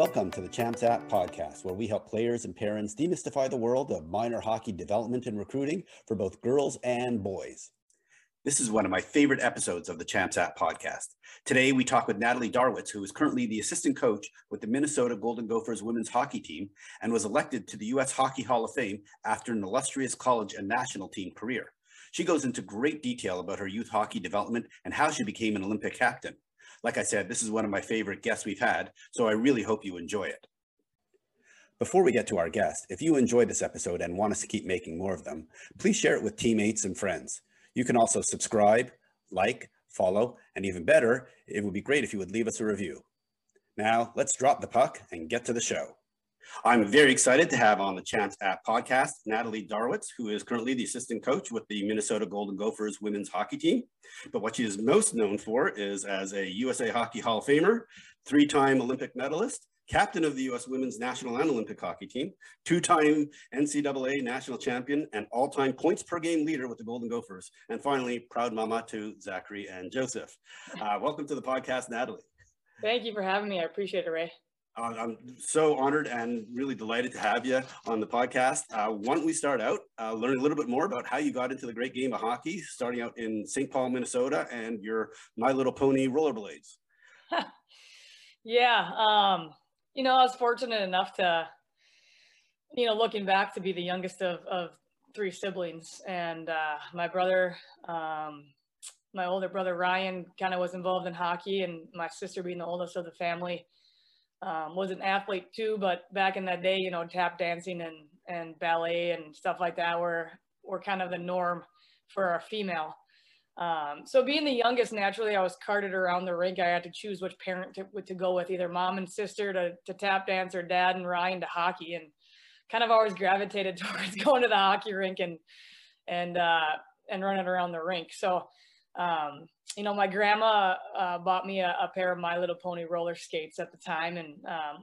Welcome to the Champs App podcast, where we help players and parents demystify the world of minor hockey development and recruiting for both girls and boys. This is one of my favorite episodes of the Champs App podcast. Today, we talk with Natalie Darwitz, who is currently the assistant coach with the Minnesota Golden Gophers women's hockey team and was elected to the U.S. Hockey Hall of Fame after an illustrious college and national team career. She goes into great detail about her youth hockey development and how she became an Olympic captain. Like I said, this is one of my favorite guests we've had, so I really hope you enjoy it. Before we get to our guest, if you enjoyed this episode and want us to keep making more of them, please share it with teammates and friends. You can also subscribe, like, follow, and even better, it would be great if you would leave us a review. Now, let's drop the puck and get to the show. I'm very excited to have on the Champs App podcast Natalie Darwitz, who is currently the assistant coach with the Minnesota Golden Gophers women's hockey team. But what she is most known for is as a USA Hockey Hall of Famer, three time Olympic medalist, captain of the U.S. women's national and Olympic hockey team, two time NCAA national champion, and all time points per game leader with the Golden Gophers. And finally, proud mama to Zachary and Joseph. Uh, welcome to the podcast, Natalie. Thank you for having me. I appreciate it, Ray. Uh, I'm so honored and really delighted to have you on the podcast. Uh, why don't we start out, uh, learn a little bit more about how you got into the great game of hockey, starting out in St. Paul, Minnesota, and your My Little Pony rollerblades. yeah, um, you know, I was fortunate enough to, you know, looking back to be the youngest of, of three siblings, and uh, my brother. Um, my older brother Ryan kind of was involved in hockey, and my sister being the oldest of the family, um, was an athlete too, but back in that day, you know, tap dancing and, and ballet and stuff like that were, were kind of the norm for a female. Um, so being the youngest, naturally, I was carted around the rink. I had to choose which parent to, to go with, either mom and sister to, to tap dance or dad and Ryan to hockey. And kind of always gravitated towards going to the hockey rink and, and, uh, and running around the rink. So, um, you know, my grandma uh, bought me a, a, pair of My Little Pony roller skates at the time and um,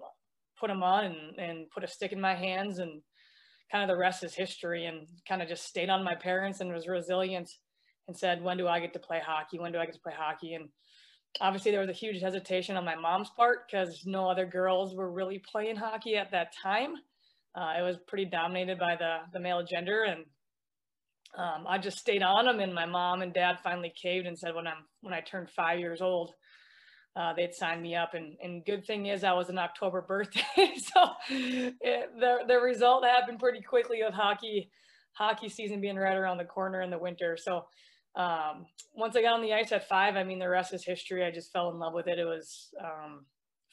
put them on and, and put a stick in my hands and kind of the rest is history and kind of just stayed on my parents and was resilient and said, when do I get to play hockey? When do I get to play hockey? And obviously there was a huge hesitation on my mom's part because no other girls were really playing hockey at that time. Uh, it was pretty dominated by the, the male gender and um, I just stayed on them, and my mom and dad finally caved and said when I'm when I turned five years old, uh, they'd sign me up. And and good thing is I was an October birthday, so it, the the result happened pretty quickly with hockey hockey season being right around the corner in the winter. So um, once I got on the ice at five, I mean the rest is history. I just fell in love with it. It was um,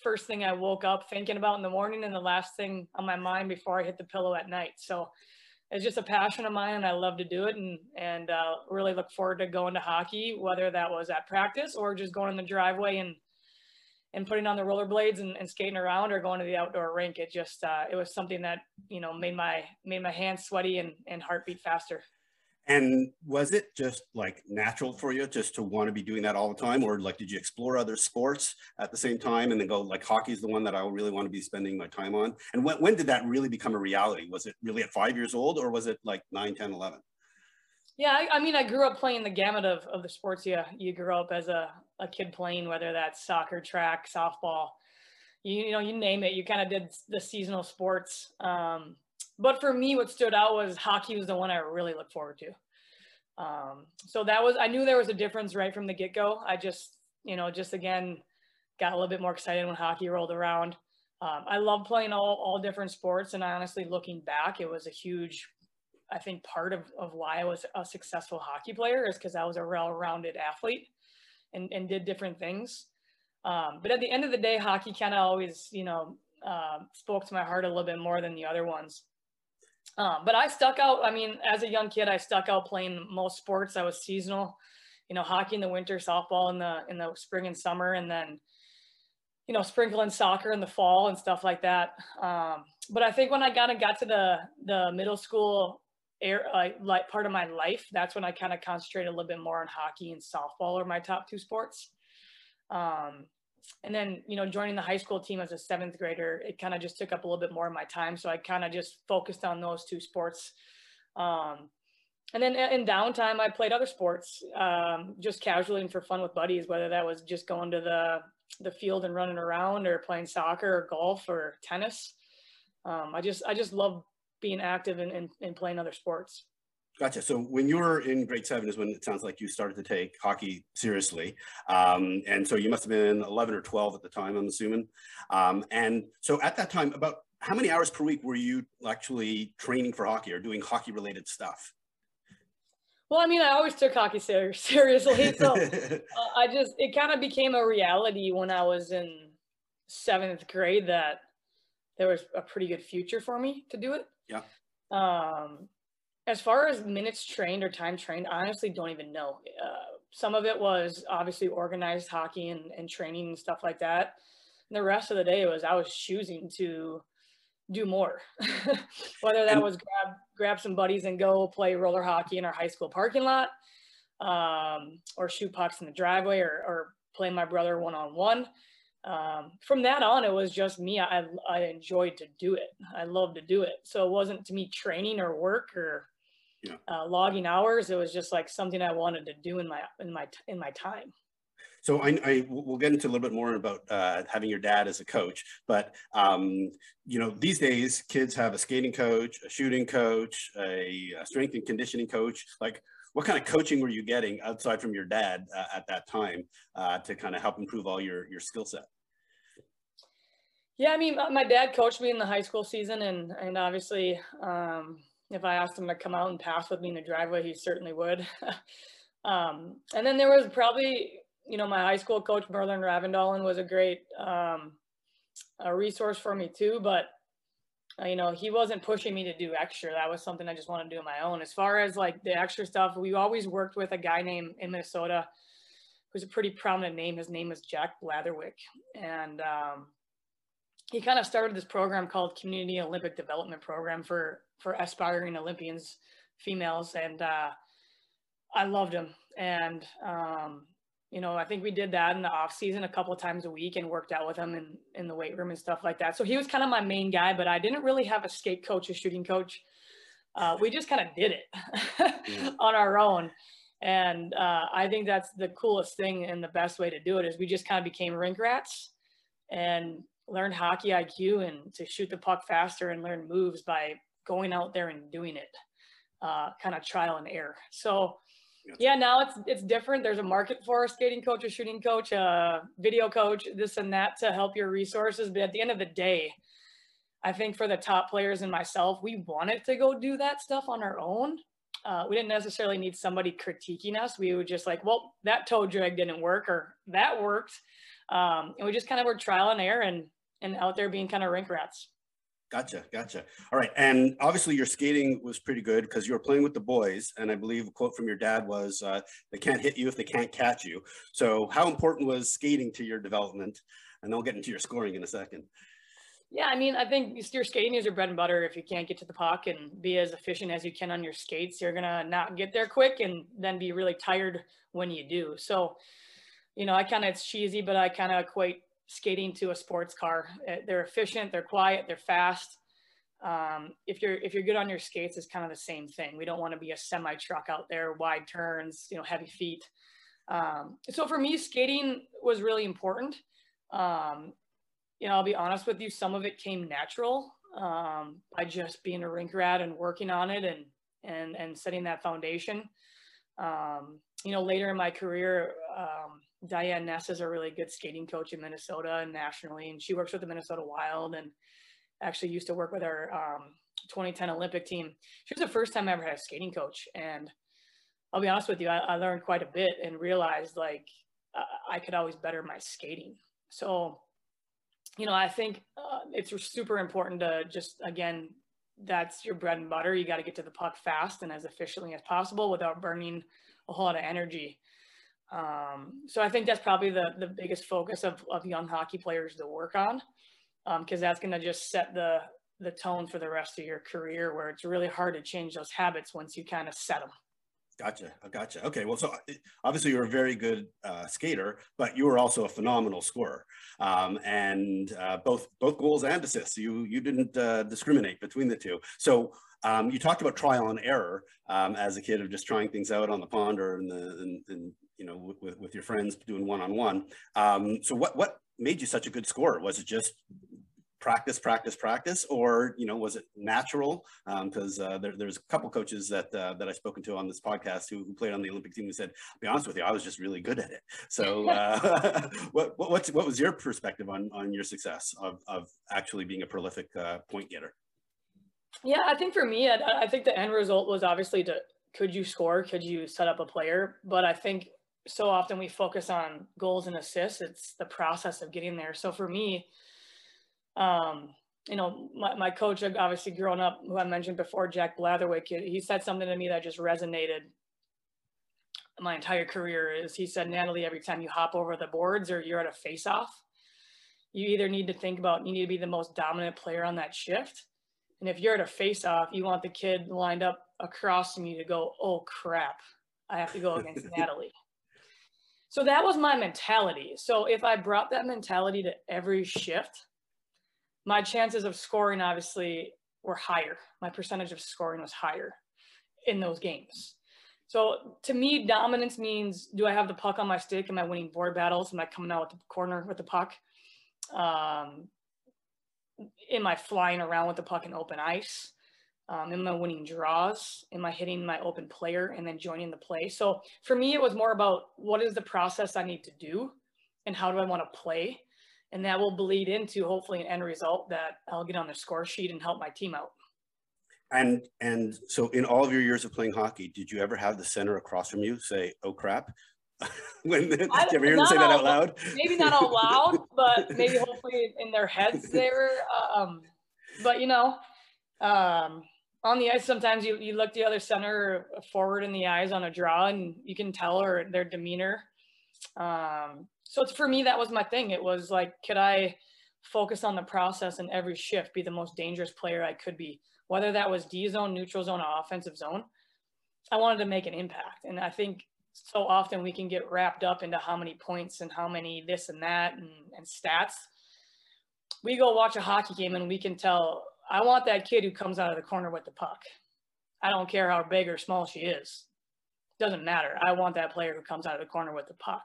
first thing I woke up thinking about in the morning, and the last thing on my mind before I hit the pillow at night. So it's just a passion of mine and I love to do it and, and uh, really look forward to going to hockey, whether that was at practice or just going in the driveway and, and putting on the rollerblades and, and skating around or going to the outdoor rink. It just, uh, it was something that, you know, made my, made my hands sweaty and, and heartbeat faster. And was it just like natural for you just to want to be doing that all the time? Or like, did you explore other sports at the same time and then go like hockey's the one that I really want to be spending my time on? And when, when did that really become a reality? Was it really at five years old or was it like 9, 10, 11? Yeah, I, I mean, I grew up playing the gamut of, of the sports you, you grew up as a, a kid playing, whether that's soccer, track, softball, you, you know, you name it, you kind of did the seasonal sports. Um, but for me, what stood out was hockey was the one I really looked forward to. Um, so that was, I knew there was a difference right from the get go. I just, you know, just again, got a little bit more excited when hockey rolled around. Um, I love playing all, all different sports. And I honestly, looking back, it was a huge, I think part of, of why I was a successful hockey player is because I was a well-rounded athlete and, and did different things. Um, but at the end of the day, hockey kind of always, you know, uh, spoke to my heart a little bit more than the other ones. Um, but I stuck out. I mean, as a young kid, I stuck out playing most sports. I was seasonal, you know, hockey in the winter, softball in the in the spring and summer, and then, you know, sprinkling soccer in the fall and stuff like that. Um, but I think when I kind of got to the the middle school air uh, like part of my life, that's when I kind of concentrated a little bit more on hockey and softball are my top two sports. Um, and then you know joining the high school team as a seventh grader it kind of just took up a little bit more of my time so i kind of just focused on those two sports um, and then in downtime i played other sports um, just casually and for fun with buddies whether that was just going to the the field and running around or playing soccer or golf or tennis. Um, I just I just love being active and, and, and playing other sports. Gotcha. So when you were in grade seven is when it sounds like you started to take hockey seriously. Um, and so you must have been 11 or 12 at the time, I'm assuming. Um, and so at that time, about how many hours per week were you actually training for hockey or doing hockey related stuff? Well, I mean, I always took hockey ser- seriously. So uh, I just, it kind of became a reality when I was in seventh grade that there was a pretty good future for me to do it. Yeah. Um, as far as minutes trained or time trained, I honestly don't even know. Uh, some of it was obviously organized hockey and, and training and stuff like that. And the rest of the day was I was choosing to do more. Whether that was grab grab some buddies and go play roller hockey in our high school parking lot, um, or shoot pucks in the driveway, or, or play my brother one on one um, from that on, it was just me. I, I enjoyed to do it. I loved to do it. So it wasn't to me training or work or yeah. uh, logging hours. It was just like something I wanted to do in my in my in my time. So I, I we'll get into a little bit more about uh, having your dad as a coach, but um, you know these days kids have a skating coach, a shooting coach, a, a strength and conditioning coach. Like what kind of coaching were you getting outside from your dad uh, at that time uh, to kind of help improve all your your skill set? Yeah, I mean, my dad coached me in the high school season, and and obviously, um, if I asked him to come out and pass with me in the driveway, he certainly would. um, and then there was probably, you know, my high school coach, Merlin Ravendalen, was a great um, a resource for me too. But uh, you know, he wasn't pushing me to do extra. That was something I just want to do on my own. As far as like the extra stuff, we always worked with a guy named in Minnesota who's a pretty prominent name. His name is Jack Blatherwick, and um, he kind of started this program called Community Olympic Development Program for for aspiring Olympians, females, and uh, I loved him. And um, you know, I think we did that in the off season a couple of times a week and worked out with him in in the weight room and stuff like that. So he was kind of my main guy, but I didn't really have a skate coach, a shooting coach. Uh, we just kind of did it on our own. And uh, I think that's the coolest thing and the best way to do it is we just kind of became rink rats and learned hockey IQ and to shoot the puck faster and learn moves by going out there and doing it, uh, kind of trial and error. So yeah, now it's it's different. There's a market for a skating coach, a shooting coach, a video coach, this and that to help your resources. But at the end of the day, I think for the top players and myself, we wanted to go do that stuff on our own. Uh, we didn't necessarily need somebody critiquing us. We were just like, well, that toe drag didn't work or that worked. Um, and we just kind of were trial and error and and out there being kind of rink rats. Gotcha, gotcha. All right, and obviously your skating was pretty good because you were playing with the boys, and I believe a quote from your dad was, uh, "They can't hit you if they can't catch you." So, how important was skating to your development? And then we'll get into your scoring in a second. Yeah, I mean, I think your skating is your bread and butter. If you can't get to the puck and be as efficient as you can on your skates, you're gonna not get there quick and then be really tired when you do. So, you know, I kind of it's cheesy, but I kind of equate skating to a sports car. Eh, they're efficient, they're quiet, they're fast. Um, if you're if you're good on your skates, it's kind of the same thing. We don't want to be a semi truck out there, wide turns, you know, heavy feet. Um, so for me, skating was really important. Um, you know, I'll be honest with you, some of it came natural um, by just being a rink rat and working on it and and and setting that foundation. Um, you know, later in my career, um, Diane Ness is a really good skating coach in Minnesota and nationally, and she works with the Minnesota Wild and actually used to work with our um, 2010 Olympic team. She was the first time I ever had a skating coach, and I'll be honest with you, I, I learned quite a bit and realized like uh, I could always better my skating. So, you know, I think uh, it's super important to just again, that's your bread and butter. You got to get to the puck fast and as efficiently as possible without burning a whole lot of energy. Um, so I think that's probably the, the biggest focus of, of young hockey players to work on because um, that's going to just set the, the tone for the rest of your career where it's really hard to change those habits once you kind of set them. Gotcha. Gotcha. Okay. Well, so uh, obviously you're a very good uh, skater, but you were also a phenomenal scorer, um, and uh, both both goals and assists. You you didn't uh, discriminate between the two. So um, you talked about trial and error um, as a kid of just trying things out on the pond or in the in, in you know with, with your friends doing one on one. So what what made you such a good scorer? Was it just practice, practice, practice, or you know, was it natural? Because um, uh, there, there's a couple coaches that uh, that I've spoken to on this podcast who, who, played on the Olympic team who said, "I'll be honest with you, I was just really good at it." So, uh, what, what what's what was your perspective on on your success of of actually being a prolific uh, point getter? Yeah, I think for me, I, I think the end result was obviously to could you score, could you set up a player, but I think so often we focus on goals and assists. It's the process of getting there. So for me, um, you know, my, my coach, obviously growing up, who I mentioned before, Jack Blatherwick, he said something to me that just resonated my entire career is he said, Natalie, every time you hop over the boards or you're at a face off, you either need to think about, you need to be the most dominant player on that shift. And if you're at a face off, you want the kid lined up across from you to go, oh crap, I have to go against Natalie. So that was my mentality. So if I brought that mentality to every shift, my chances of scoring obviously were higher. My percentage of scoring was higher in those games. So to me, dominance means do I have the puck on my stick? Am I winning board battles? Am I coming out with the corner with the puck? Um, am I flying around with the puck in open ice? Um, am I winning draws? Am I hitting my open player and then joining the play? So for me, it was more about what is the process I need to do and how do I want to play? And that will bleed into hopefully an end result that I'll get on the score sheet and help my team out. And and so in all of your years of playing hockey, did you ever have the center across from you say, "Oh crap"? when did you ever hear them say that out loud? Maybe not out loud, but maybe hopefully in their heads they were. Um, but you know, um, on the ice, sometimes you, you look the other center forward in the eyes on a draw and you can tell or their demeanor. Um, so it's for me, that was my thing. It was like, could I focus on the process in every shift, be the most dangerous player I could be, whether that was D zone, neutral zone, or offensive zone. I wanted to make an impact. And I think so often we can get wrapped up into how many points and how many this and that and, and stats. We go watch a hockey game and we can tell I want that kid who comes out of the corner with the puck. I don't care how big or small she is. Doesn't matter. I want that player who comes out of the corner with the puck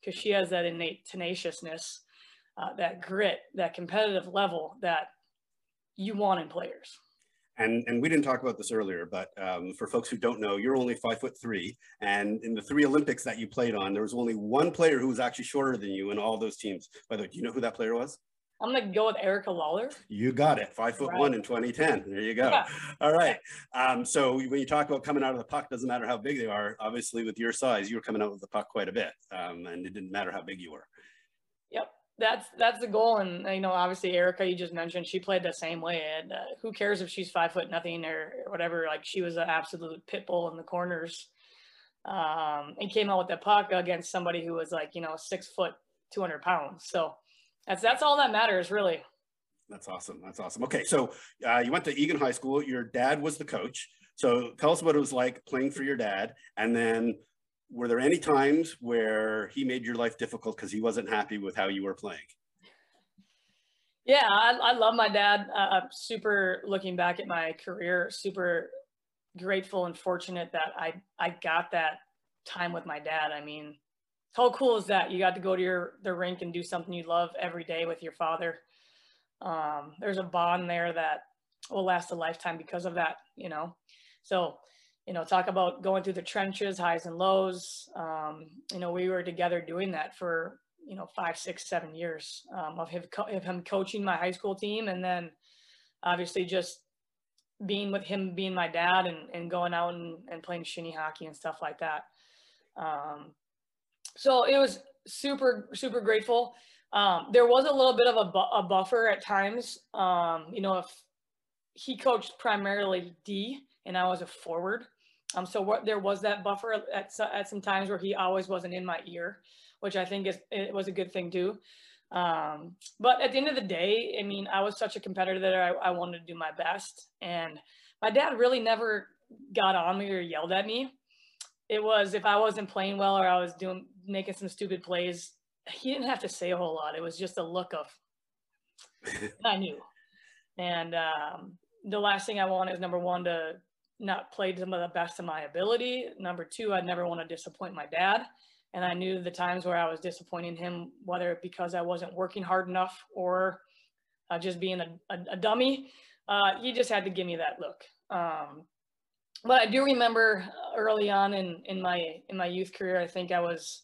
because she has that innate tenaciousness, uh, that grit, that competitive level that you want in players. And, and we didn't talk about this earlier, but um, for folks who don't know, you're only five foot three. And in the three Olympics that you played on, there was only one player who was actually shorter than you in all those teams. By the way, do you know who that player was? I'm gonna go with Erika Lawler. You got it. Five foot right. one in 2010. There you go. Yeah. All right. Um, so when you talk about coming out of the puck, doesn't matter how big they are. Obviously, with your size, you were coming out with the puck quite a bit, um, and it didn't matter how big you were. Yep, that's that's the goal. And you know, obviously, Erika, you just mentioned, she played the same way. And uh, who cares if she's five foot nothing or, or whatever? Like she was an absolute pit bull in the corners, um, and came out with the puck against somebody who was like you know six foot, 200 pounds. So that's that's all that matters, really. That's awesome. That's awesome. Okay, so uh, you went to Eagan High School. Your dad was the coach. So tell us what it was like playing for your dad, and then were there any times where he made your life difficult because he wasn't happy with how you were playing? Yeah, I, I love my dad. Uh, I'm super looking back at my career, super grateful and fortunate that I I got that time with my dad. I mean, how cool is that? You got to go to your the rink and do something you love every day with your father. Um, there's a bond there that will last a lifetime because of that, you know. So, you know, talk about going through the trenches, highs and lows. Um, you know, we were together doing that for you know five, six, seven years um, of him, of him coaching my high school team, and then obviously just being with him, being my dad, and, and going out and, and playing shinny hockey and stuff like that. Um, so it was super super grateful. Um, there was a little bit of a, bu- a buffer at times. Um, you know if he coached primarily d and i was a forward. Um, so what there was that buffer at, at some times where he always wasn't in my ear which i think is it was a good thing too. Um, but at the end of the day i mean i was such a competitor that I, I wanted to do my best. And my dad really never got on me or yelled at me. It was if I wasn't playing well or I was doing making some stupid plays, he didn't have to say a whole lot. It was just a look of I knew. And um, the last thing I want is number one to not play to the best of my ability. Number two, I'd never want to disappoint my dad. And I knew the times where I was disappointing him, whether because I wasn't working hard enough or uh, just being a, a, a dummy, uh, he just had to give me that look. Um, but I do remember early on in, in my in my youth career, I think I was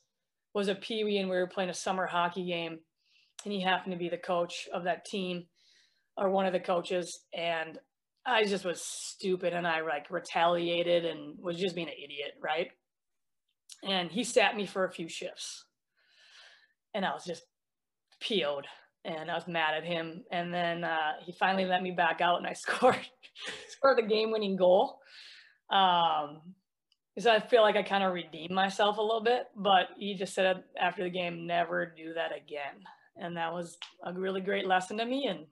was a peewee and we were playing a summer hockey game, and he happened to be the coach of that team, or one of the coaches, and I just was stupid and I like retaliated and was just being an idiot, right? And he sat me for a few shifts, and I was just PO'd and I was mad at him. And then uh, he finally let me back out, and I scored scored the game winning goal. Um, so I feel like I kind of redeemed myself a little bit, but he just said after the game, never do that again. And that was a really great lesson to me and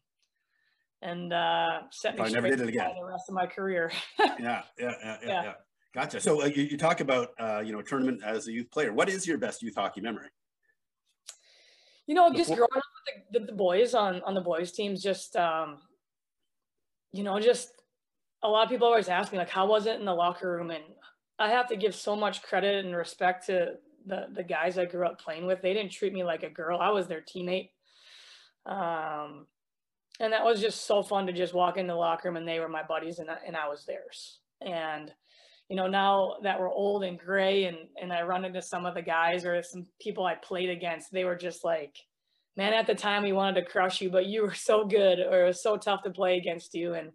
and uh, set me I never did it again. the rest of my career. yeah, yeah, yeah, yeah. Gotcha. So uh, you, you talk about uh, you know tournament as a youth player. What is your best youth hockey memory? You know, just growing up with the, the, the, boys on on the boys teams, just um, you know, just a lot of people always ask me like, how was it in the locker room? And I have to give so much credit and respect to the the guys I grew up playing with. They didn't treat me like a girl. I was their teammate. Um, and that was just so fun to just walk in the locker room and they were my buddies and I, and I was theirs. And you know, now that we're old and gray and and I run into some of the guys or some people I played against, they were just like, man, at the time we wanted to crush you, but you were so good or it was so tough to play against you. And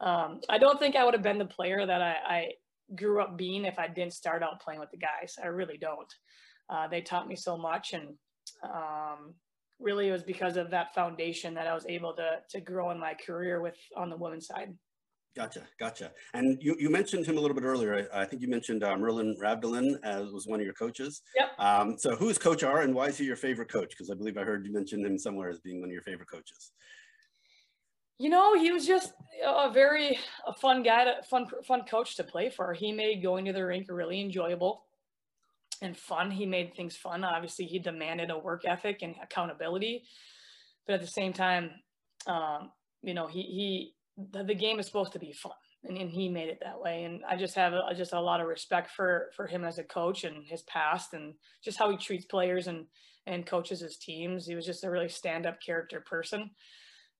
um, I don't think I would have been the player that I, I, grew up being if I didn't start out playing with the guys. I really don't. Uh, they taught me so much, and um, really it was because of that foundation that I was able to to grow in my career with on the women's side. Gotcha, gotcha. And you, you mentioned him a little bit earlier. I, I think you mentioned uh, Merlin Ravdolin as was one of your coaches. Yep. Um, so who is Coach R and why is he your favorite coach? Because I believe I heard you mention him somewhere as being one of your favorite coaches. You know, he was just a very a fun guy, to, fun fun coach to play for. He made going to the rink really enjoyable and fun. He made things fun. Obviously, he demanded a work ethic and accountability, but at the same time, um, you know, he he the, the, game is supposed to be fun, and, and he made it that way. And I just have a, just a lot of respect for for him as a coach and his past, and just how he treats players and and coaches his teams. He was just a really stand up character person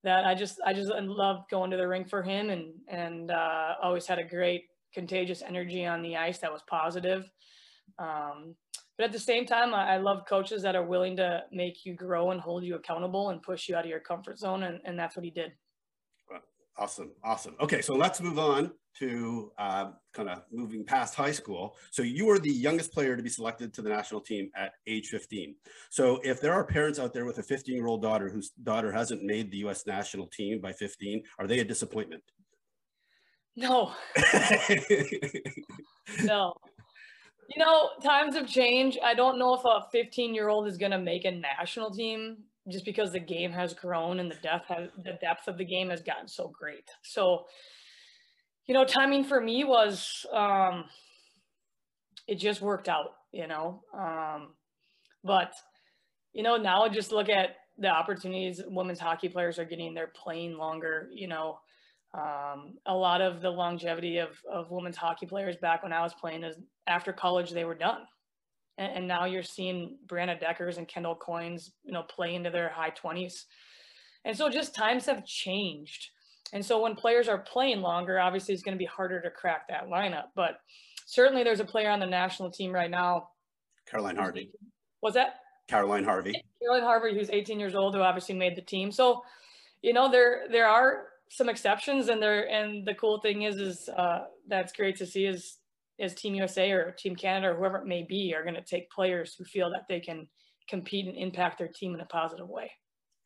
that I just I just loved going to the rink for him and and uh, always had a great contagious energy on the ice that was positive. Um, but at the same time, I, I, love coaches that are willing to make you grow and hold you accountable and push you out of your comfort zone, and, and that's what he did. Awesome, awesome. Okay, so let's move on to uh, kind of moving past high school. So you were the youngest player to be selected to the national team at age 15. So if there are parents out there with a 15-year-old daughter whose daughter hasn't made the U.S. national team by 15, are they a disappointment? No. no. You know, times have changed. I don't know if a 15-year-old is going to make a national team just because the game has grown and the depth has, the depth of the game has gotten so great. So, you know, timing for me was um, it just worked out, you know. Um, but you know, now I just look at the opportunities women's hockey players are getting. They're playing longer, you know. Um, a lot of the longevity of, of women's hockey players back when I was playing is after college they were done and, and now you're seeing Brianna Deckers and Kendall Coynes, you know, play into their high 20s. And so just times have changed. And so when players are playing longer, obviously it's going to be harder to crack that lineup. But certainly there's a player on the national team right now. Caroline Harvey. Was that? Caroline Harvey. Caroline Harvey, who's 18 years old, who obviously made the team. So, you know, there there are some exceptions, and there and the cool thing is, is uh, that's great to see is as Team USA or Team Canada or whoever it may be are going to take players who feel that they can compete and impact their team in a positive way.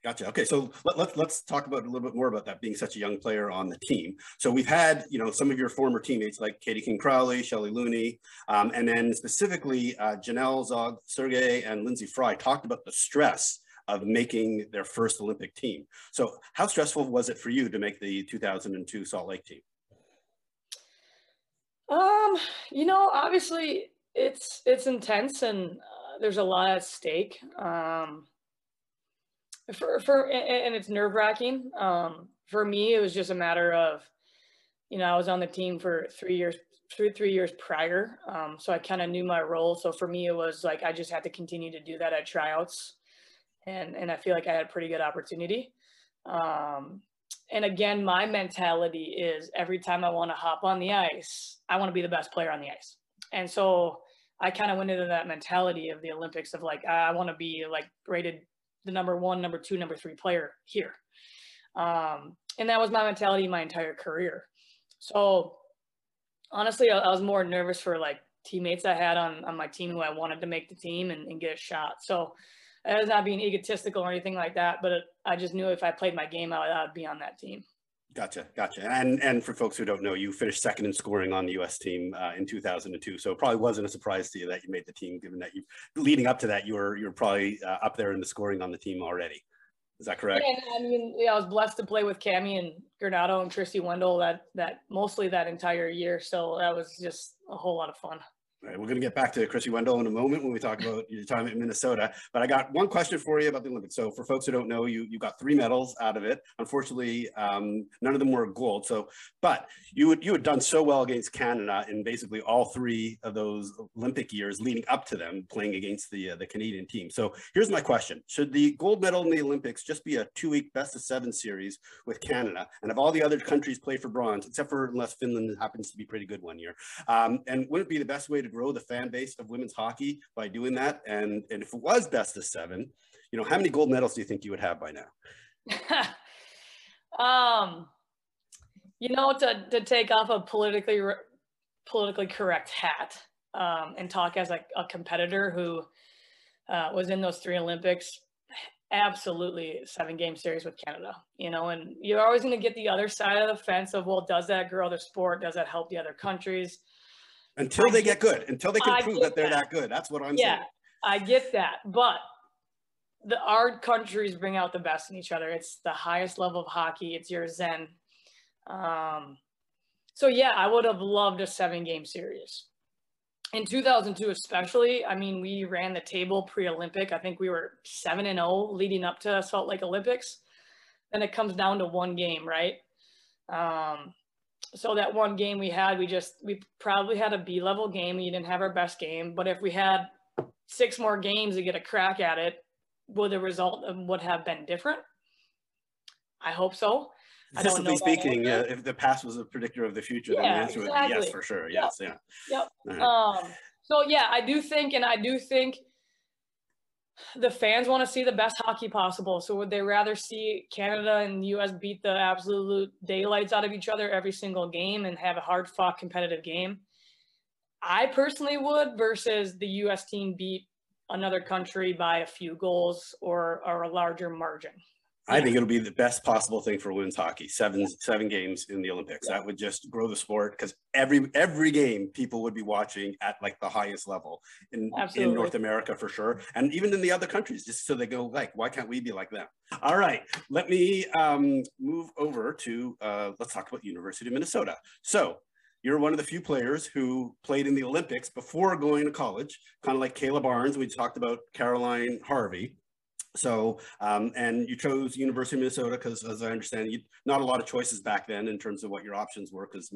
Gotcha. Okay, so let, let's let's talk about a little bit more about that being such a young player on the team. So we've had you know some of your former teammates like Katie King Crowley, Shelley Looney, um, and then specifically uh, Janelle Zog, Sergey, and Lyndsey Fry talked about the stress of making their first Olympic team. So how stressful was it for you to make the 2002 Salt Lake team? Um, you know, obviously it's it's intense and uh, there's a lot at stake. Um, for for and it's nerve wracking. Um, for me, it was just a matter of, you know, I was on the team for three years three three years prior, um, so I kind of knew my role. So for me, it was like I just had to continue to do that at tryouts, and and I feel like I had a pretty good opportunity. Um, and again, my mentality is every time I want to hop on the ice, I want to be the best player on the ice. And so I kind of went into that mentality of the Olympics of like, I want to be like rated the number one, number two, number three player here. Um, and that was my mentality my entire career. So honestly, I, I, was more nervous for like teammates I had on, on my team who I wanted to make the team and, and get a shot. So was not being egotistical or anything like that, but it, I just knew if I played my game out, I would be on that team. Gotcha, gotcha. And and for folks who don't know, you finished second in scoring on the U.S. team uh, in 2002. So it probably wasn't a surprise to you that you made the team, given that you leading up to that you were you were probably uh, up there in the scoring on the team already. Is that correct? Yeah, I mean, yeah, I was blessed to play with Cammi and Granato and Krissy Wendell that that mostly that entire year. So that was just a whole lot of fun. We're going to get back to Krissy Wendell in a moment when we talk about your time in Minnesota. But I got one question for you about the Olympics. So for folks who don't know, you you got three medals out of it. Unfortunately, um, none of them were gold. So, but you had, you had done so well against Canada in basically all three of those Olympic years leading up to them playing against the uh, the Canadian team. So here's my question: Should the gold medal in the Olympics just be a two week best of seven series with Canada, and have all the other countries play for bronze, except for unless Finland happens to be pretty good one year? Um, and would it be the best way to grow the fan base of women's hockey by doing that? And, and if it was best of seven, you know, how many gold medals do you think you would have by now? um, you know, to, to take off a politically politically correct hat um, and talk as a, a competitor who uh, was in those three Olympics, absolutely seven game series with Canada, you know, and you're always going to get the other side of the fence of, well, does that grow the sport? Does that help the other countries? Until they get, good, until they can prove that they're that. that. good. That's what I'm yeah, saying. I get that, but the our countries bring out the best in each other. It's the highest level of hockey. It's your zen. Um, so yeah, I would have loved a seven game series. In 2002, especially, I mean, we ran the table pre-Olympic. I think we were seven and zero oh leading up to Salt Lake Olympics. Then it comes down to one game, right? Um, so that one game we had, we just we probably had a B level game. We didn't have our best game, but if we had six more games to get a crack at it, would the result would have been different? I hope so. Statistically speaking, yeah, if the past was a predictor of the future, yeah, then the answer exactly. would be yes for sure. Yes, yep. yeah. Yep. Um, so yeah, I do think, and I do think the fans want to see the best hockey possible. So would they rather see Canada and US beat the absolute daylights out of each other every single game and have a hard fought competitive game? I personally would versus the US team beat another country by a few goals or, or a larger margin. I think it'll be the best possible thing for women's hockey. Seven seven games in the Olympics. That would just grow the sport because every every game people would be watching at like the highest level in in North America for sure, and even in the other countries, just so they go like, why can't we be like them? All right, let me um, move over to uh, let's talk about University of Minnesota. So you're one of the few players who played in the Olympics before going to college, kind of like Kayla Barnes. We talked about Caroline Harvey. So, um, and you chose University of Minnesota because, as I understand, you not a lot of choices back then in terms of what your options were because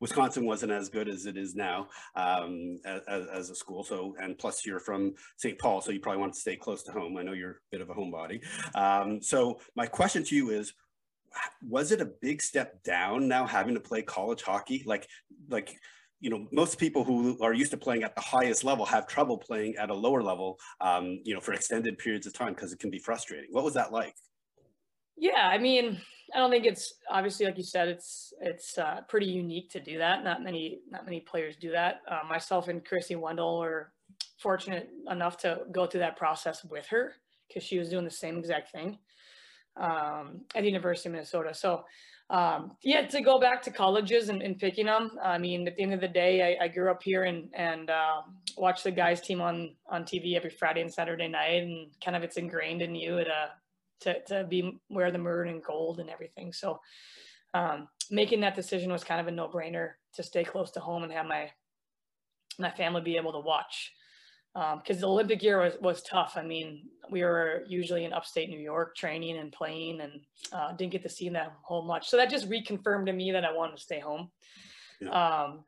Wisconsin wasn't as good as it is now um, as, as, a school. So, and plus you're from St. Paul, so you probably want to stay close to home. I know you're a bit of a homebody. Um, so, my question to you is, was it a big step down now having to play college hockey? Like, like you know, most people who are used to playing at the highest level have trouble playing at a lower level, um, you know, for extended periods of time because it can be frustrating. What was that like? Yeah, I mean, I don't think it's obviously like you said, it's it's uh, pretty unique to do that. Not many not many players do that. Uh, myself and Krissy Wendell were fortunate enough to go through that process with her because she was doing the same exact thing um, at the University of Minnesota. So um, yeah, to go back to colleges and, and, picking them. I mean, at the end of the day, I, I grew up here and and uh, watch the guys team on on TV every Friday and Saturday night, and kind of it's ingrained in you to to to be wear the maroon and gold and everything. So um, making that decision was kind of a no brainer to stay close to home and have my my family be able to watch because um, the Olympic year was, was tough. I mean, we were usually in upstate New York training and playing and uh, didn't get to see that whole much. So that just reconfirmed to me that I wanted to stay home. Yeah. Um,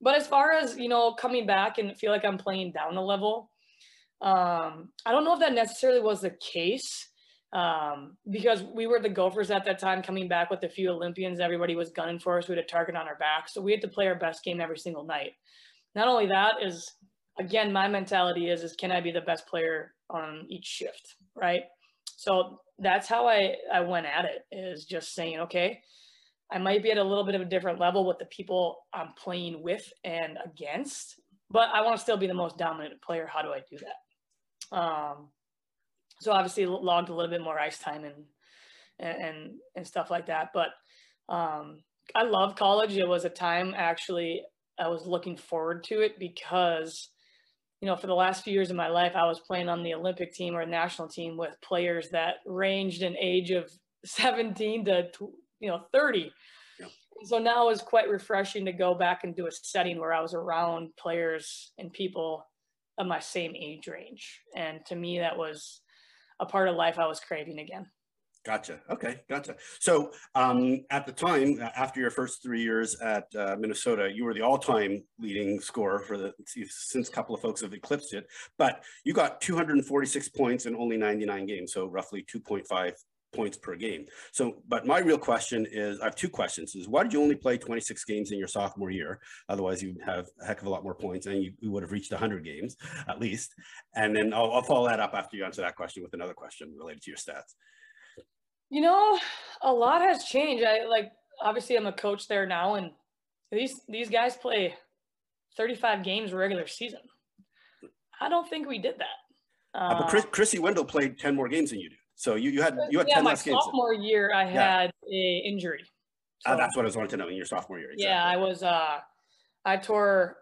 but as far as you know, coming back and feel like I'm playing down a level, um, I don't know if that necessarily was the case um, because we were the Gophers at that time, coming back with a few Olympians. Everybody was gunning for us. We had a target on our back, so we had to play our best game every single night. Not only that is, again, my mentality is is can I be the best player on each shift, right? So that's how I I went at it. Is just saying, okay, I might be at a little bit of a different level with the people I'm playing with and against, but I want to still be the most dominant player. How do I do that? Um, so obviously logged a little bit more ice time and and and stuff like that. But um, I love college. It was a time actually I was looking forward to it because you know for the last few years of my life I was playing on the Olympic team or national team with players that ranged in age of 17 to you know 30. Yeah. So now it's quite refreshing to go back and do a setting where I was around players and people of my same age range. And to me, that was a part of life I was craving again. Gotcha. Okay, gotcha. So um, at the time, after your first three years at uh, Minnesota, you were the all-time leading scorer for the since a couple of folks have eclipsed it. But you got 246 points in only 99 games, so roughly 2.5 points per game. So, but my real question is, I have two questions: is why did you only play 26 games in your sophomore year? Otherwise, you'd have a heck of a lot more points, and you, you would have reached 100 games at least. And then I'll, I'll follow that up after you answer that question with another question related to your stats. You know, a lot has changed. I like obviously I'm a coach there now, and these these guys play 35 games regular season. I don't think we did that. Uh, but Chris, Krissy Wendell played 10 more games than you do. So you, you had you had yeah, 10 my less games. sophomore year I had yeah. a injury. Ah, so, uh, that's what I was wanting to know in your sophomore year. Exactly. Yeah, I was uh I tore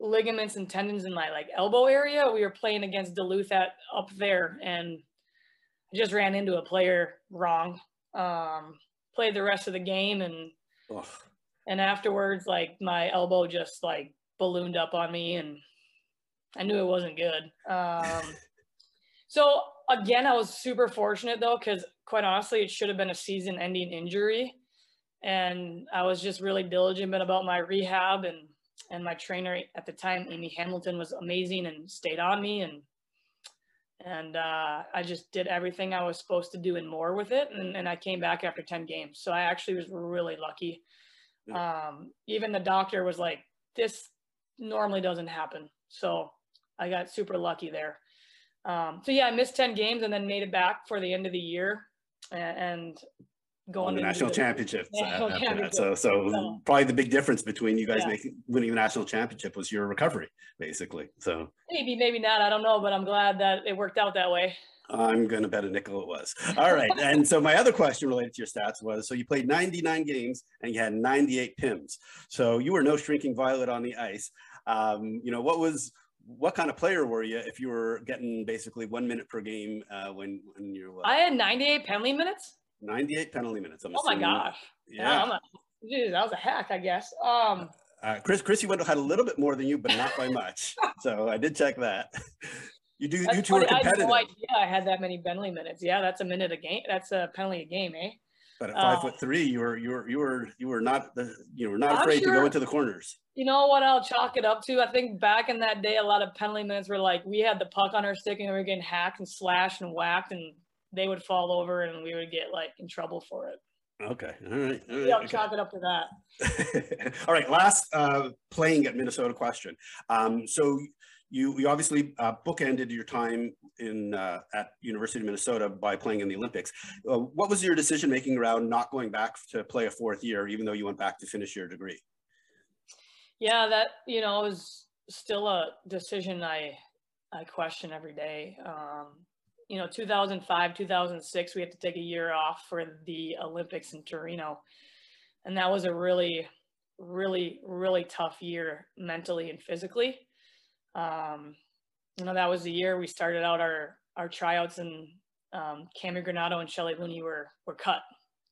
ligaments and tendons in my like elbow area. We were playing against Duluth at up there and just ran into a player wrong. Um played the rest of the game and Ugh. and afterwards like my elbow just like ballooned up on me and I knew it wasn't good. Um so again, I was super fortunate though, because quite honestly, it should have been a season ending injury. And I was just really diligent about my rehab and and my trainer at the time, Amy Hamilton, was amazing and stayed on me and and uh, I just did everything I was supposed to do and more with it. And, and I came back after 10 games. So I actually was really lucky. Um, even the doctor was like, this normally doesn't happen. So I got super lucky there. Um, so yeah, I missed 10 games and then made it back for the end of the year and, and going the national championship. championship. So, so, so, probably the big difference between you guys yeah. making winning the national championship was your recovery, basically. So maybe, maybe not. I don't know, but I'm glad that it worked out that way. I'm going to bet a nickel it was. All right. and so my other question related to your stats was, so you played 99 games and you had 98 PIMs. So you were no shrinking violet on the ice. Um, you know, what was, what kind of player were you if you were getting basically one minute per game uh, when when you? Uh, I had 98 penalty minutes. 98 penalty minutes. I'm oh my gosh! Yeah, yeah a, geez, that was a hack, I guess. Um, uh, Chris Krissy Wendell had a little bit more than you, but not by much. so I did check that. You do. you two funny. are competitive. I had no idea I had that many penalty minutes. Yeah, that's a minute a game. That's a penalty a game, eh? But at five uh, foot three, you were you were you were you were not the you were not I'm afraid sure, to go into the corners. You know what I'll chalk it up to? I think back in that day, a lot of penalty minutes were like we had the puck on our stick and we were getting hacked and slashed and whacked, and they would fall over and we would get like in trouble for it. Okay. All right. All right. Yeah, okay. chalk it up to that. All right. Last uh, playing at Minnesota question. Um, so you, you obviously uh, bookended your time in uh, at University of Minnesota by playing in the Olympics. Uh, what was your decision making around not going back to play a fourth year, even though you went back to finish your degree? Yeah, that you know was still a decision I I question every day. Um, you know, 2005, 2006, we had to take a year off for the Olympics in Torino, and that was a really, really, really tough year mentally and physically. Um, you know, that was the year we started out our our tryouts and um, Cammi Granato and Shelley Looney were were cut,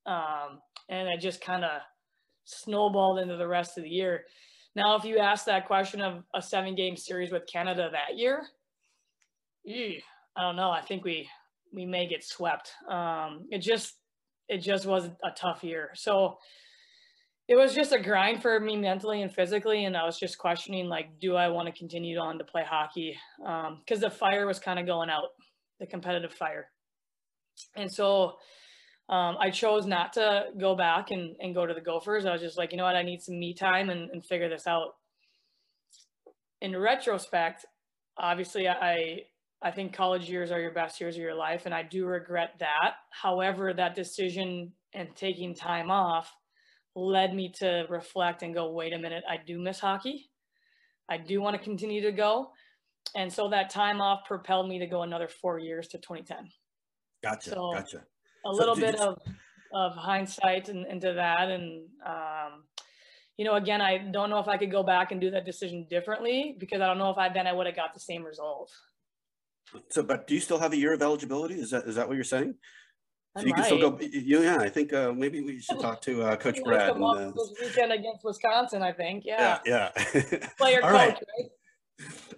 um, and it just kind of snowballed into the rest of the year. Now, if you ask that question of a seven game series with Canada that year, I don't know. I think we we may get swept. Um, it just it just was a tough year. So it was just a grind for me mentally and physically and i was just questioning like do i want to continue on to play hockey because um, the fire was kind of going out the competitive fire and so um, i chose not to go back and, and go to the gophers i was just like you know what i need some me time and, and figure this out in retrospect obviously i i think college years are your best years of your life and i do regret that however that decision and taking time off led me to reflect and go, wait a minute, I do miss hockey. I do want to continue to go. And so that time off propelled me to go another four years to 2010. Gotcha. So gotcha. A little so, bit of, of hindsight and, into that. And, um, you know, again, I don't know if I could go back and do that decision differently because I don't know if I then I would have got the same result. So, but do you still have a year of eligibility? Is that is that what you're saying? So you can still go. Yeah, I think uh, maybe we should talk to uh, Coach Brad. And, uh, this weekend against Wisconsin, I think. Yeah. Yeah. yeah. Player coach, right. right?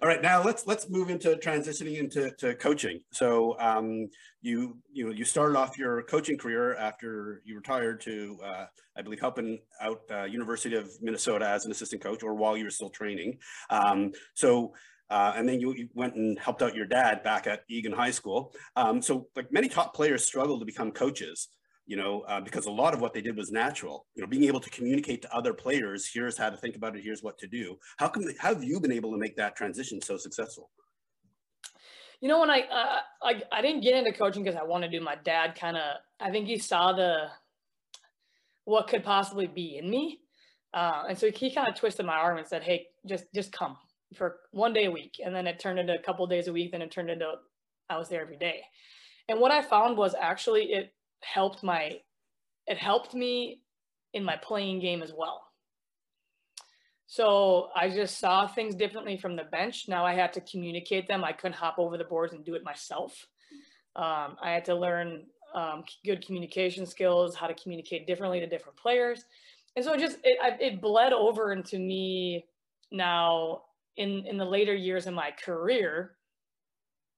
All right, now let's let's move into transitioning into to coaching. So um, you you know you started off your coaching career after you retired to uh, I believe helping out uh, University of Minnesota as an assistant coach, or while you were still training. Um, so uh, and then you, you, went and helped out your dad back at Eagan High School. Um, so like many top players struggle to become coaches, you know, uh, because a lot of what they did was natural, you know, being able to communicate to other players, here's how to think about it, here's what to do. How come, how have you been able to make that transition so successful? You know, when I, uh, I, I didn't get into coaching because I wanted to, do. my dad kind of, I think he saw the, what could possibly be in me. Uh, and so he kind of twisted my arm and said, Hey, just, just come, for one day a week and then it turned into a couple days a week then it turned into i was there every day. And what i found was actually it helped my it helped me in my playing game as well. So i just saw things differently from the bench. Now i had to communicate them. I couldn't hop over the boards and do it myself. Um, i had to learn um, good communication skills how to communicate differently to different players. And so it just it, it bled over into me now in in the later years of my career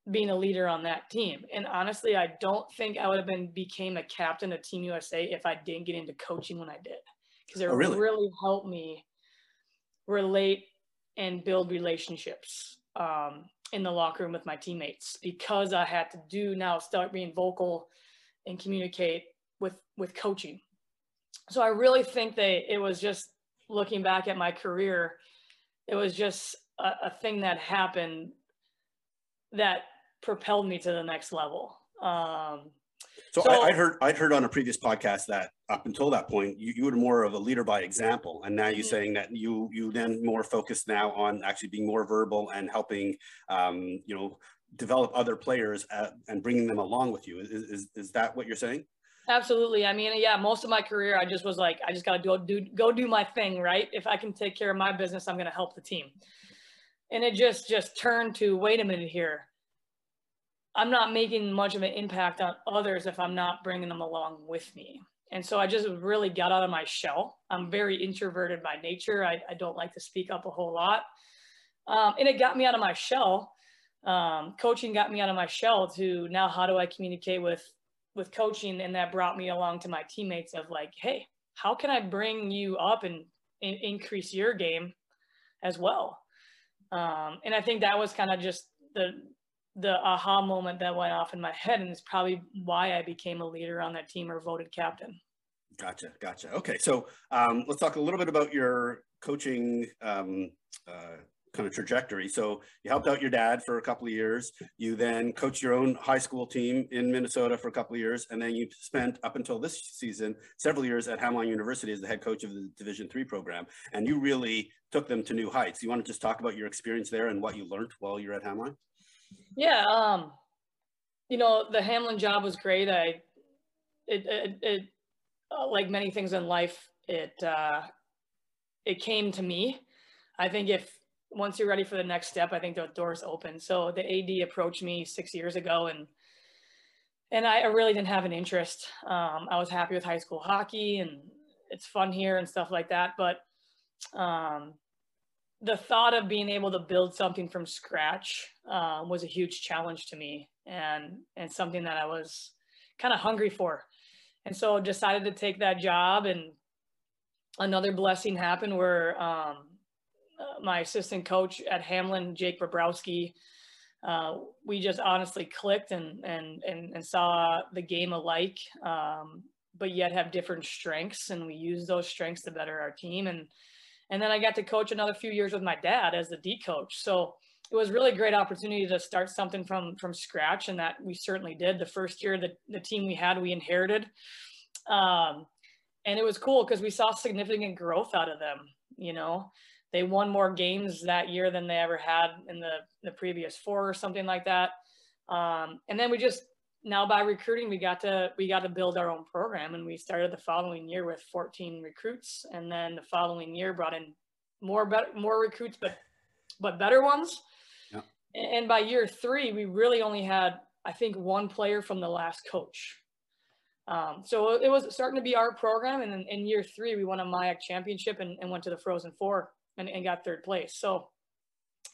being a leader on that team. And honestly, I don't think I would have been became a captain of Team USA if I didn't get into coaching when I did. Because it oh, really? really? helped me relate and build relationships um, in the locker room with my teammates because I had to do now start being vocal and communicate with with coaching. So I really think that it was just looking back at my career, it was just a, a thing that happened that propelled me to the next level. Um, so, so I, would heard I'd heard on a previous podcast that up until that point you, you were more of a leader by example, and now you're mm-hmm. saying that you you then more focused now on actually being more verbal and helping um, you know develop other players at, uh, and bringing them along with you. Is, is is that what you're saying? Absolutely. I mean, yeah, most of my career, I just was like, I just got to do, do go do my thing, right? If I can take care of my business, I'm going to help the team and it just just turned to wait a minute here. I'm not making much of an impact on others if i'm not bringing them along with me. And so i just really got out of my shell. I'm very introverted by nature. I, I don't like to speak up a whole lot. Um, and it got me out of my shell. Um, coaching got me out of my shell to now how do i communicate with with coaching? And that brought me along to my teammates of like hey how can i bring you up and, and increase your game as well um, and I think that was kind of just the the aha moment that went off in my head, and it's probably why I became a leader on that team or voted captain. Gotcha, gotcha. Okay, so um, let's talk a little bit about your coaching um, uh, kind of trajectory. So you helped out your dad for a couple of years. You then coached your own high school team in Minnesota for a couple of years, and then you spent up until this season several years at Hamline University as the head coach of the Division three program. And you really took them to new heights. You want to just talk about your experience there and what you learned while you're at Hamline? Yeah, um, you know the Hamline job was great. I it it, it uh, like many things in life, it uh, it came to me. I think if once you're ready for the next step, I think the doors open. So the AD approached me six years ago and and I really didn't have an interest. Um, I was happy with high school hockey and it's fun here and stuff like that. But um, the thought of being able to build something from scratch um, was a huge challenge to me and and something that I was kind of hungry for. And so decided to take that job and another blessing happened where um, my assistant coach at Hamline, Jake Bobrowski, uh, we just honestly clicked and, and, and, and saw the game alike, um, but yet have different strengths. And we use those strengths to better our team. And, and then I got to coach another few years with my dad as the D coach. So it was really a great opportunity to start something from, from scratch. And that we certainly did. The first year, the, the team we had, we inherited. Um, and it was cool because we saw significant growth out of them, you know, they won more games that year than they ever had in the, the previous four or something like that. Um, and then we just now by recruiting, we got to we got to build our own program, and we started the following year with 14 recruits, and then the following year brought in more better more recruits, but but better ones. Yeah. And by year three, we really only had I think one player from the last coach. Um, so it was starting to be our program, and in, in year three, we won a MIAC championship and, and went to the Frozen Four and, and got third place. So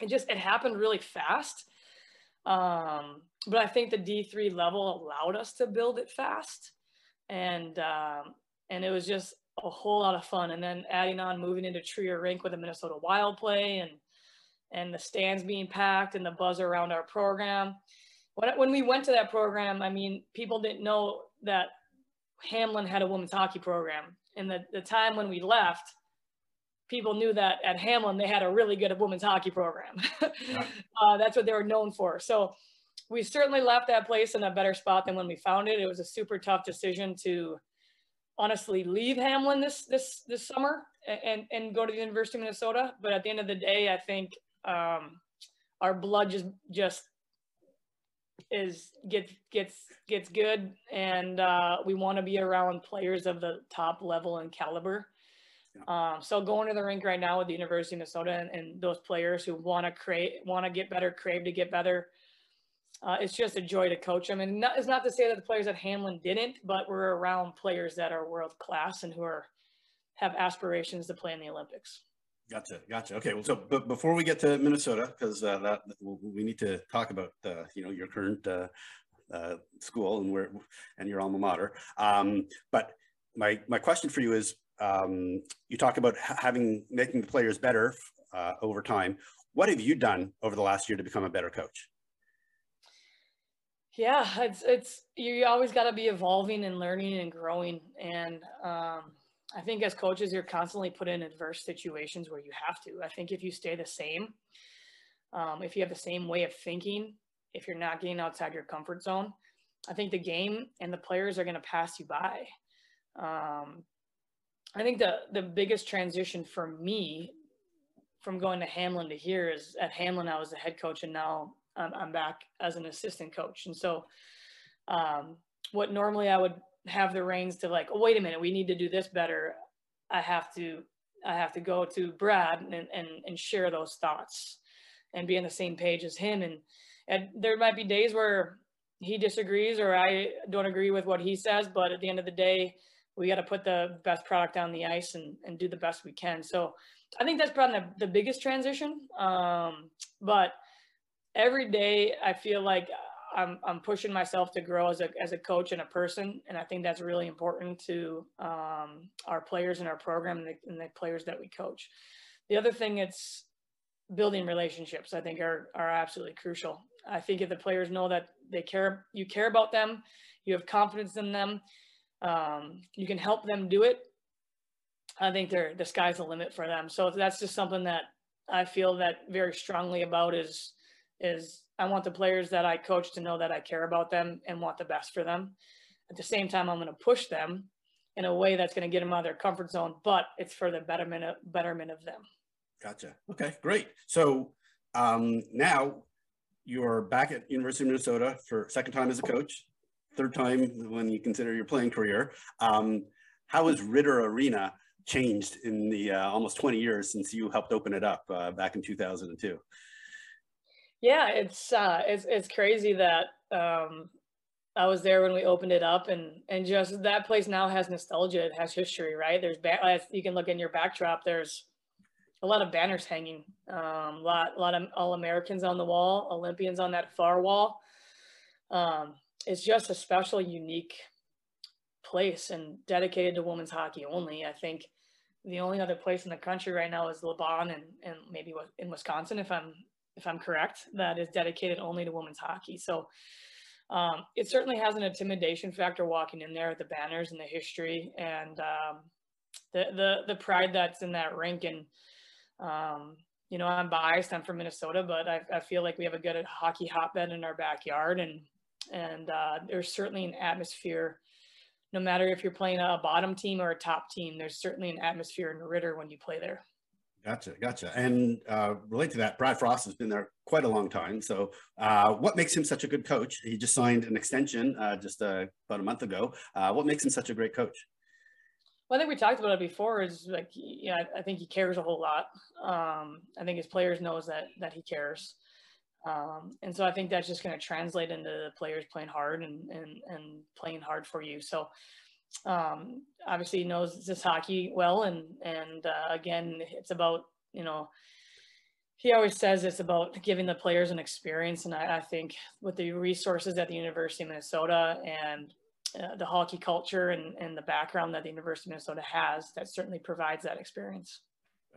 it just it happened really fast. Um, but I think the D3 level allowed us to build it fast. And um, and it was just a whole lot of fun. And then adding on moving into TRIA Rink with the Minnesota Wild play and and the stands being packed and the buzz around our program. When, when we went to that program, I mean, people didn't know that Hamline had a women's hockey program. And the, the time when we left, people knew that at Hamline they had a really good women's hockey program. yeah. uh, that's what they were known for. So we certainly left that place in a better spot than when we found it. It was a super tough decision to honestly leave Hamline this this this summer and and go to the University of Minnesota. But at the end of the day, I think um, our blood just just is gets gets gets good, and uh, we want to be around players of the top level and caliber. Um, so going to the rink right now with the University of Minnesota and, and those players who want to create, want to get better, crave to get better. Uh, it's just a joy to coach them. And not, it's not to say that the players at Hamline didn't, but we're around players that are world class and who are have aspirations to play in the Olympics. Gotcha, gotcha. Okay, well, so but before we get to Minnesota, because uh, that we need to talk about uh, you know your current uh, uh, school and where and your alma mater. Um, but my my question for you is um, you talk about having making the players better uh, over time. What have you done over the last year to become a better coach? Yeah, it's it's you always got to be evolving and learning and growing. And um, I think as coaches, you're constantly put in adverse situations where you have to. I think if you stay the same, um, if you have the same way of thinking, if you're not getting outside your comfort zone, I think the game and the players are going to pass you by. Um, I think the the biggest transition for me from going to Hamline to here is at Hamline I was the head coach and now I'm, I'm back as an assistant coach. And so um, what normally I would have the reins to like, oh, wait a minute, we need to do this better. I have to I have to go to Brad and, and, and share those thoughts and be on the same page as him. And, and there might be days where he disagrees or I don't agree with what he says, but at the end of the day, we got to put the best product on the ice and, and do the best we can. So I think that's probably the, the biggest transition. Um, but every day I feel like I'm, I'm pushing myself to grow as a, as a coach and a person. And I think that's really important to um, our players and our program and the, and the players that we coach. The other thing it's building relationships, I think are, are absolutely crucial. I think if the players know that they care, you care about them, you have confidence in them, um, you can help them do it. I think they're, the sky's the limit for them. So that's just something that I feel that very strongly about is, is I want the players that I coach to know that I care about them and want the best for them. At the same time, I'm going to push them in a way that's going to get them out of their comfort zone, but it's for the betterment of, betterment of them. Gotcha. Okay, great. So um, now you're back at University of Minnesota for second time as a coach third time when you consider your playing career. Um, how has Ridder Arena changed in the uh, almost 20 years since you helped open it up uh, back in 2002? Yeah, it's uh, it's it's crazy that um, I was there when we opened it up, and and just that place now has nostalgia. It has history, right? There's ba- you can look in your backdrop. There's a lot of banners hanging, um, a lot lot of all Americans on the wall, Olympians on that far wall. Um, it's just a special, unique place and dedicated to women's hockey only. I think the only other place in the country right now is LaBahn and, and maybe in Wisconsin, if I'm if I'm correct, that is dedicated only to women's hockey. So um, it certainly has an intimidation factor walking in there, with the banners and the history and um, the, the the pride that's in that rink. And um, you know, I'm biased. I'm from Minnesota, but I, I feel like we have a good hockey hotbed in our backyard, and and uh, there's certainly an atmosphere. No matter if you're playing a bottom team or a top team, there's certainly an atmosphere in Ridder when you play there. Gotcha, gotcha. And uh, relate to that, Brad Frost has been there quite a long time. So, uh, what makes him such a good coach? He just signed an extension uh, just uh, about a month ago. Uh, what makes him such a great coach? Well, I think we talked about it before. Is like, yeah, I think he cares a whole lot. Um, I think his players knows that that he cares, um, and so I think that's just going to translate into the players playing hard and and and playing hard for you. So, um, obviously he knows this hockey well, and and uh, again, it's about you know. He always says it's about giving the players an experience, and I, I think with the resources at the University of Minnesota and uh, the hockey culture and, and the background that the University of Minnesota has, that certainly provides that experience.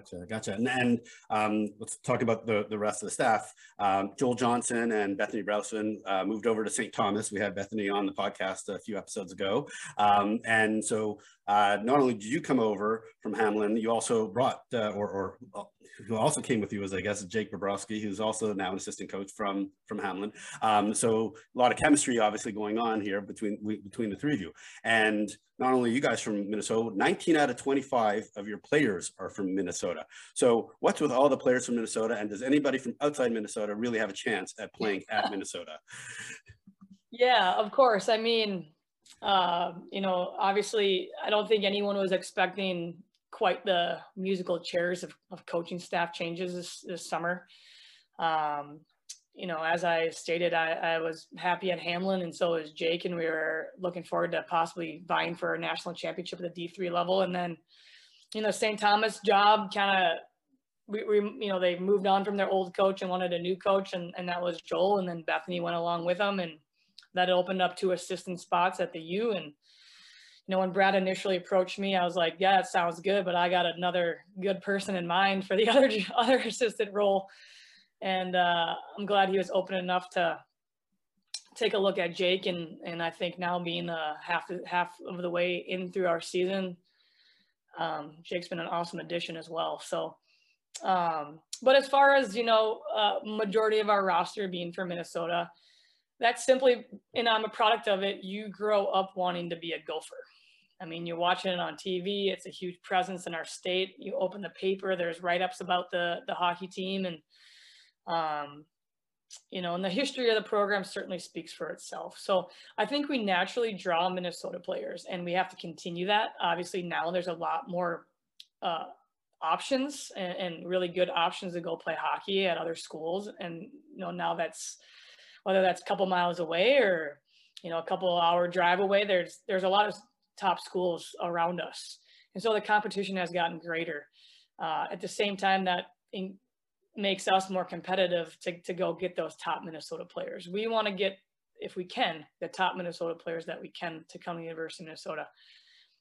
Gotcha, gotcha. And, and um, let's talk about the, the rest of the staff. Um, Joel Johnson and Bethany Brausen uh, moved over to St. Thomas. We had Bethany on the podcast a few episodes ago. Um, and so uh, not only did you come over from Hamline, you also brought, uh, or, or who also came with you was, I guess, Jake Bobrowski, who's also now an assistant coach from from Hamline. Um, so a lot of chemistry, obviously, going on here between between the three of you. And not only you guys from Minnesota, 19 out of 25 of your players are from Minnesota. So what's with all the players from Minnesota? And does anybody from outside Minnesota really have a chance at playing at Minnesota? Yeah, of course. I mean, uh, you know, obviously, I don't think anyone was expecting quite the musical chairs of, of coaching staff changes this, this summer. Um, you know, as I stated, I, I, was happy at Hamline and so was Jake, and we were looking forward to possibly vying for a national championship at the D3 level. And then, you know, St. Thomas job kind of, we, we, you know, they moved on from their old coach and wanted a new coach, and, and that was Joel. And then Bethany went along with them, and that opened up two assistant spots at the U. And know, when Brad initially approached me, I was like, yeah, it sounds good, but I got another good person in mind for the other other assistant role. And uh, I'm glad he was open enough to take a look at Jake. And, and I think now being uh, half, half of the way in through our season, um, Jake's been an awesome addition as well. So, um, but as far as, you know, uh, majority of our roster being from Minnesota, that's simply, and I'm a product of it, you grow up wanting to be a gopher. I mean, you're watching it on TV. It's a huge presence in our state. You open the paper, there's write-ups about the the hockey team, and um, you know, and the history of the program certainly speaks for itself. So I think we naturally draw Minnesota players, and we have to continue that. Obviously, now there's a lot more uh, options and, and really good options to go play hockey at other schools, and you know, now that's whether that's a couple miles away or you know a couple hour drive away. There's there's a lot of top schools around us. And so the competition has gotten greater. Uh, at the same time, that in, makes us more competitive to, to go get those top Minnesota players. We want to get, if we can, the top Minnesota players that we can to come to the University of Minnesota.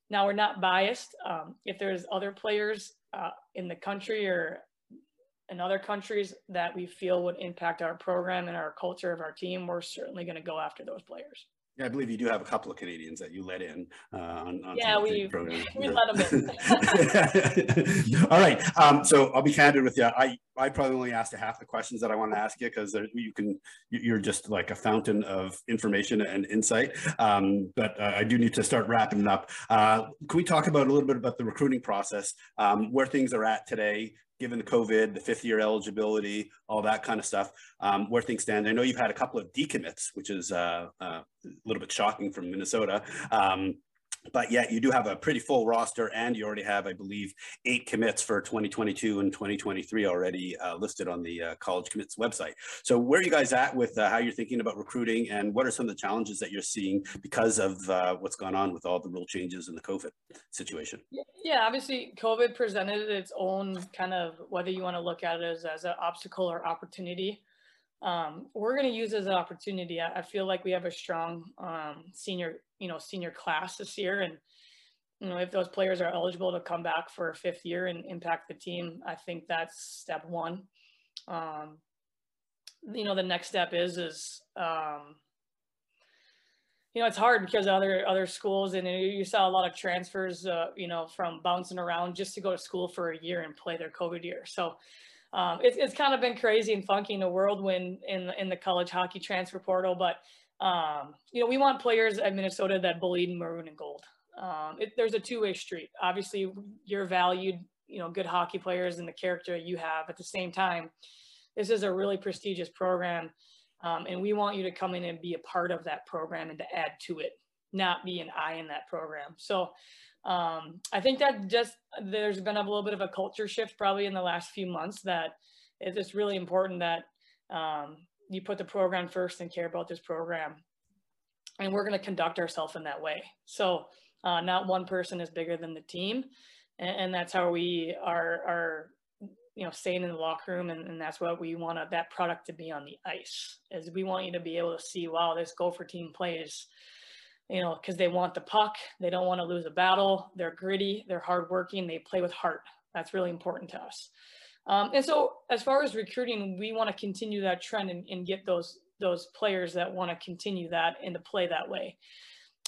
Now, we're not biased. Um, if there's other players uh, in the country or in other countries that we feel would impact our program and our culture of our team, we're certainly going to go after those players. Yeah, I believe you do have a couple of Canadians that you let in uh, on, on the program. yeah, we, we let them in. All right. Um, so I'll be candid with you. I, I probably only asked half the questions that I want to ask you because you can, you're just like a fountain of information and insight. Um, but uh, I do need to start wrapping it up. Uh, can we talk about a little bit about the recruiting process, um, where things are at today, given the COVID, the fifth year eligibility, all that kind of stuff, um, where things stand. I know you've had a couple of decommits, which is uh, uh, a little bit shocking from Minnesota. Um, but yet you do have a pretty full roster and you already have, I believe, eight commits for 2022 and 2023 already uh, listed on the uh, college commits website. So where are you guys at with uh, how you're thinking about recruiting and what are some of the challenges that you're seeing because of uh, what's gone on with all the rule changes in the COVID situation? Yeah, obviously COVID presented its own kind of, whether you want to look at it as, as an obstacle or opportunity um, we're going to use as an opportunity. I, I, feel like we have a strong um, senior, you know, senior class this year, and you know, if those players are eligible to come back for a fifth year and impact the team, I think that's step one. Um, you know, the next step is is um, you know it's hard because other other schools and you saw a lot of transfers, uh, you know, from bouncing around just to go to school for a year and play their COVID year. So um, it's it's kind of been crazy and funky in the whirlwind in in the college hockey transfer portal, but um, you know, we want players at Minnesota that bleed maroon and gold. Um, it, there's a two-way street. Obviously, you're valued, you know, good hockey players and the character you have. At the same time, this is a really prestigious program, um, and we want you to come in and be a part of that program and to add to it, not be an eye in that program. So. Um, I think that just there's been a little bit of a culture shift probably in the last few months that it's just really important that um, you put the program first and care about this program. And we're going to conduct ourselves in that way. So uh, not one person is bigger than the team. And, and, that's how we are, are, you know, staying in the locker room. And, and that's what we want that product to be on the ice is we want you to be able to see, wow, this Gopher team plays, you know, because they want the puck. They don't want to lose a battle. They're gritty. They're hardworking. They play with heart. That's really important to us. Um, and so as far as recruiting, we want to continue that trend and, and get those those players that want to continue that and to play that way.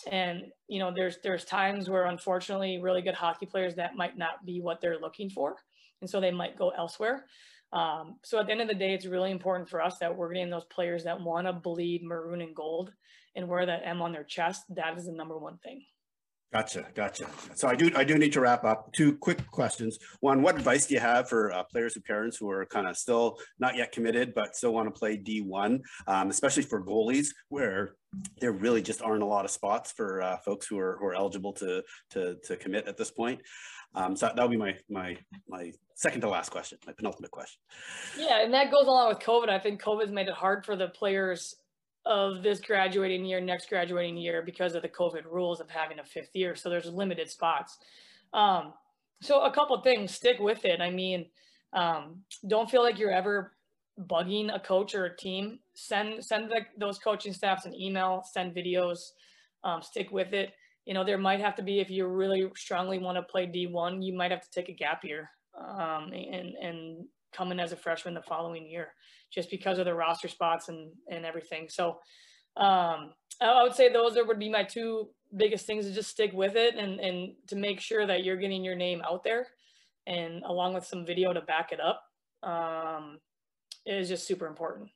And you know, there's there's times where unfortunately really good hockey players that might not be what they're looking for, and so they might go elsewhere. Um, so at the end of the day, it's really important for us that we're getting those players that want to bleed maroon and gold and wear that M on their chest. That is the number one thing. Gotcha, gotcha. So I do, I do need to wrap up. Two quick questions. One, what advice do you have for uh, players and parents who are kind of still not yet committed, but still want to play D1, um, especially for goalies, where there really just aren't a lot of spots for uh, folks who are who are eligible to to to commit at this point. Um, so that'll be my my my second to last question, my penultimate question. Yeah, and that goes along with COVID. I think COVID's made it hard for the players of this graduating year, next graduating year, because of the COVID rules of having a fifth year. So there's limited spots. Um, so a couple things, stick with it. I mean, um, don't feel like you're ever bugging a coach or a team. Send send the, those coaching staffs an email, send videos, um, stick with it. You know, there might have to be if you really strongly want to play D1, you might have to take a gap year um, and and come in as a freshman the following year just because of the roster spots and, and everything. So um, I would say those are, would be my two biggest things to just stick with it and, and to make sure that you're getting your name out there and along with some video to back it up um, is just super important.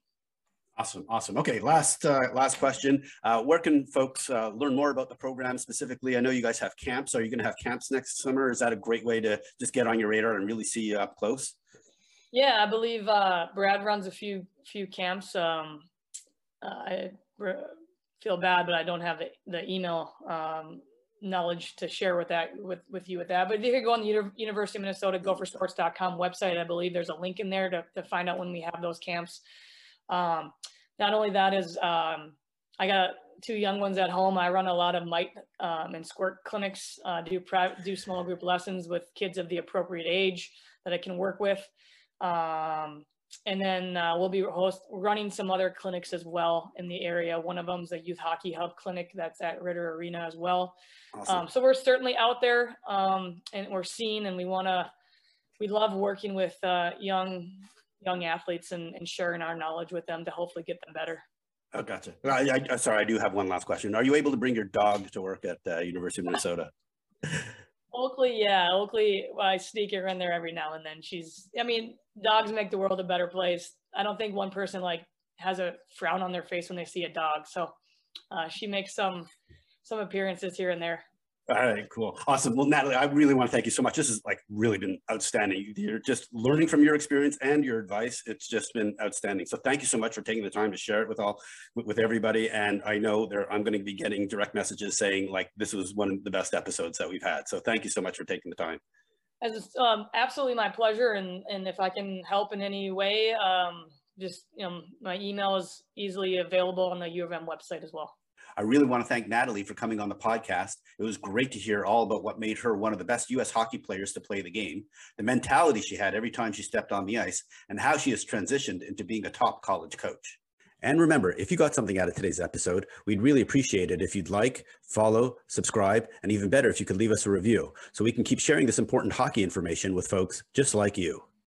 Awesome, awesome. Okay, last uh, last question. Uh, where can folks uh, learn more about the program specifically? I know you guys have camps. Are you going to have camps next summer? Is that a great way to just get on your radar and really see you up close? Yeah, I believe uh, Brad runs a few few camps. Um, uh, I feel bad, but I don't have the, the email um, knowledge to share with that with with you with that. But if you can go on the Uni University of Minnesota Gophersports.com website. I believe there's a link in there to to find out when we have those camps. Um, not only that is um, I got two young ones at home. I run a lot of mite um, and squirt clinics. Uh, do do small group lessons with kids of the appropriate age that I can work with. Um, and then uh, we'll be host running some other clinics as well in the area. One of them is a youth hockey hub clinic that's at Ridder Arena as well. Awesome. Um, so we're certainly out there um, and we're seen and we want to, we love working with uh, young young athletes and, and, sharing our knowledge with them to hopefully get them better. Oh, gotcha. I, I, sorry, I do have one last question. Are you able to bring your dog to work at uh, University of Minnesota? Oakley, yeah, Oakley. I sneak her in there every now and then. She's, I mean, dogs make the world a better place. I don't think one person like has a frown on their face when they see a dog. So uh, she makes some some appearances here and there. All right, cool. Awesome. Well, Natalie, I really want to thank you so much. This has like really been outstanding. You're just learning from your experience and your advice. It's just been outstanding. So thank you so much for taking the time to share it with all, with, everybody. And I know there, I'm going to be getting direct messages saying like, this was one of the best episodes that we've had. So thank you so much for taking the time. It's um, absolutely my pleasure. And, and if I can help in any way, um, just, you know, my email is easily available on the U of M website as well. I really want to thank Natalie for coming on the podcast. It was great to hear all about what made her one of the best U.S. hockey players to play the game, the mentality she had every time she stepped on the ice, and how she has transitioned into being a top college coach. And remember, if you got something out of today's episode, we'd really appreciate it if you'd like, follow, subscribe, and even better, if you could leave us a review so we can keep sharing this important hockey information with folks just like you.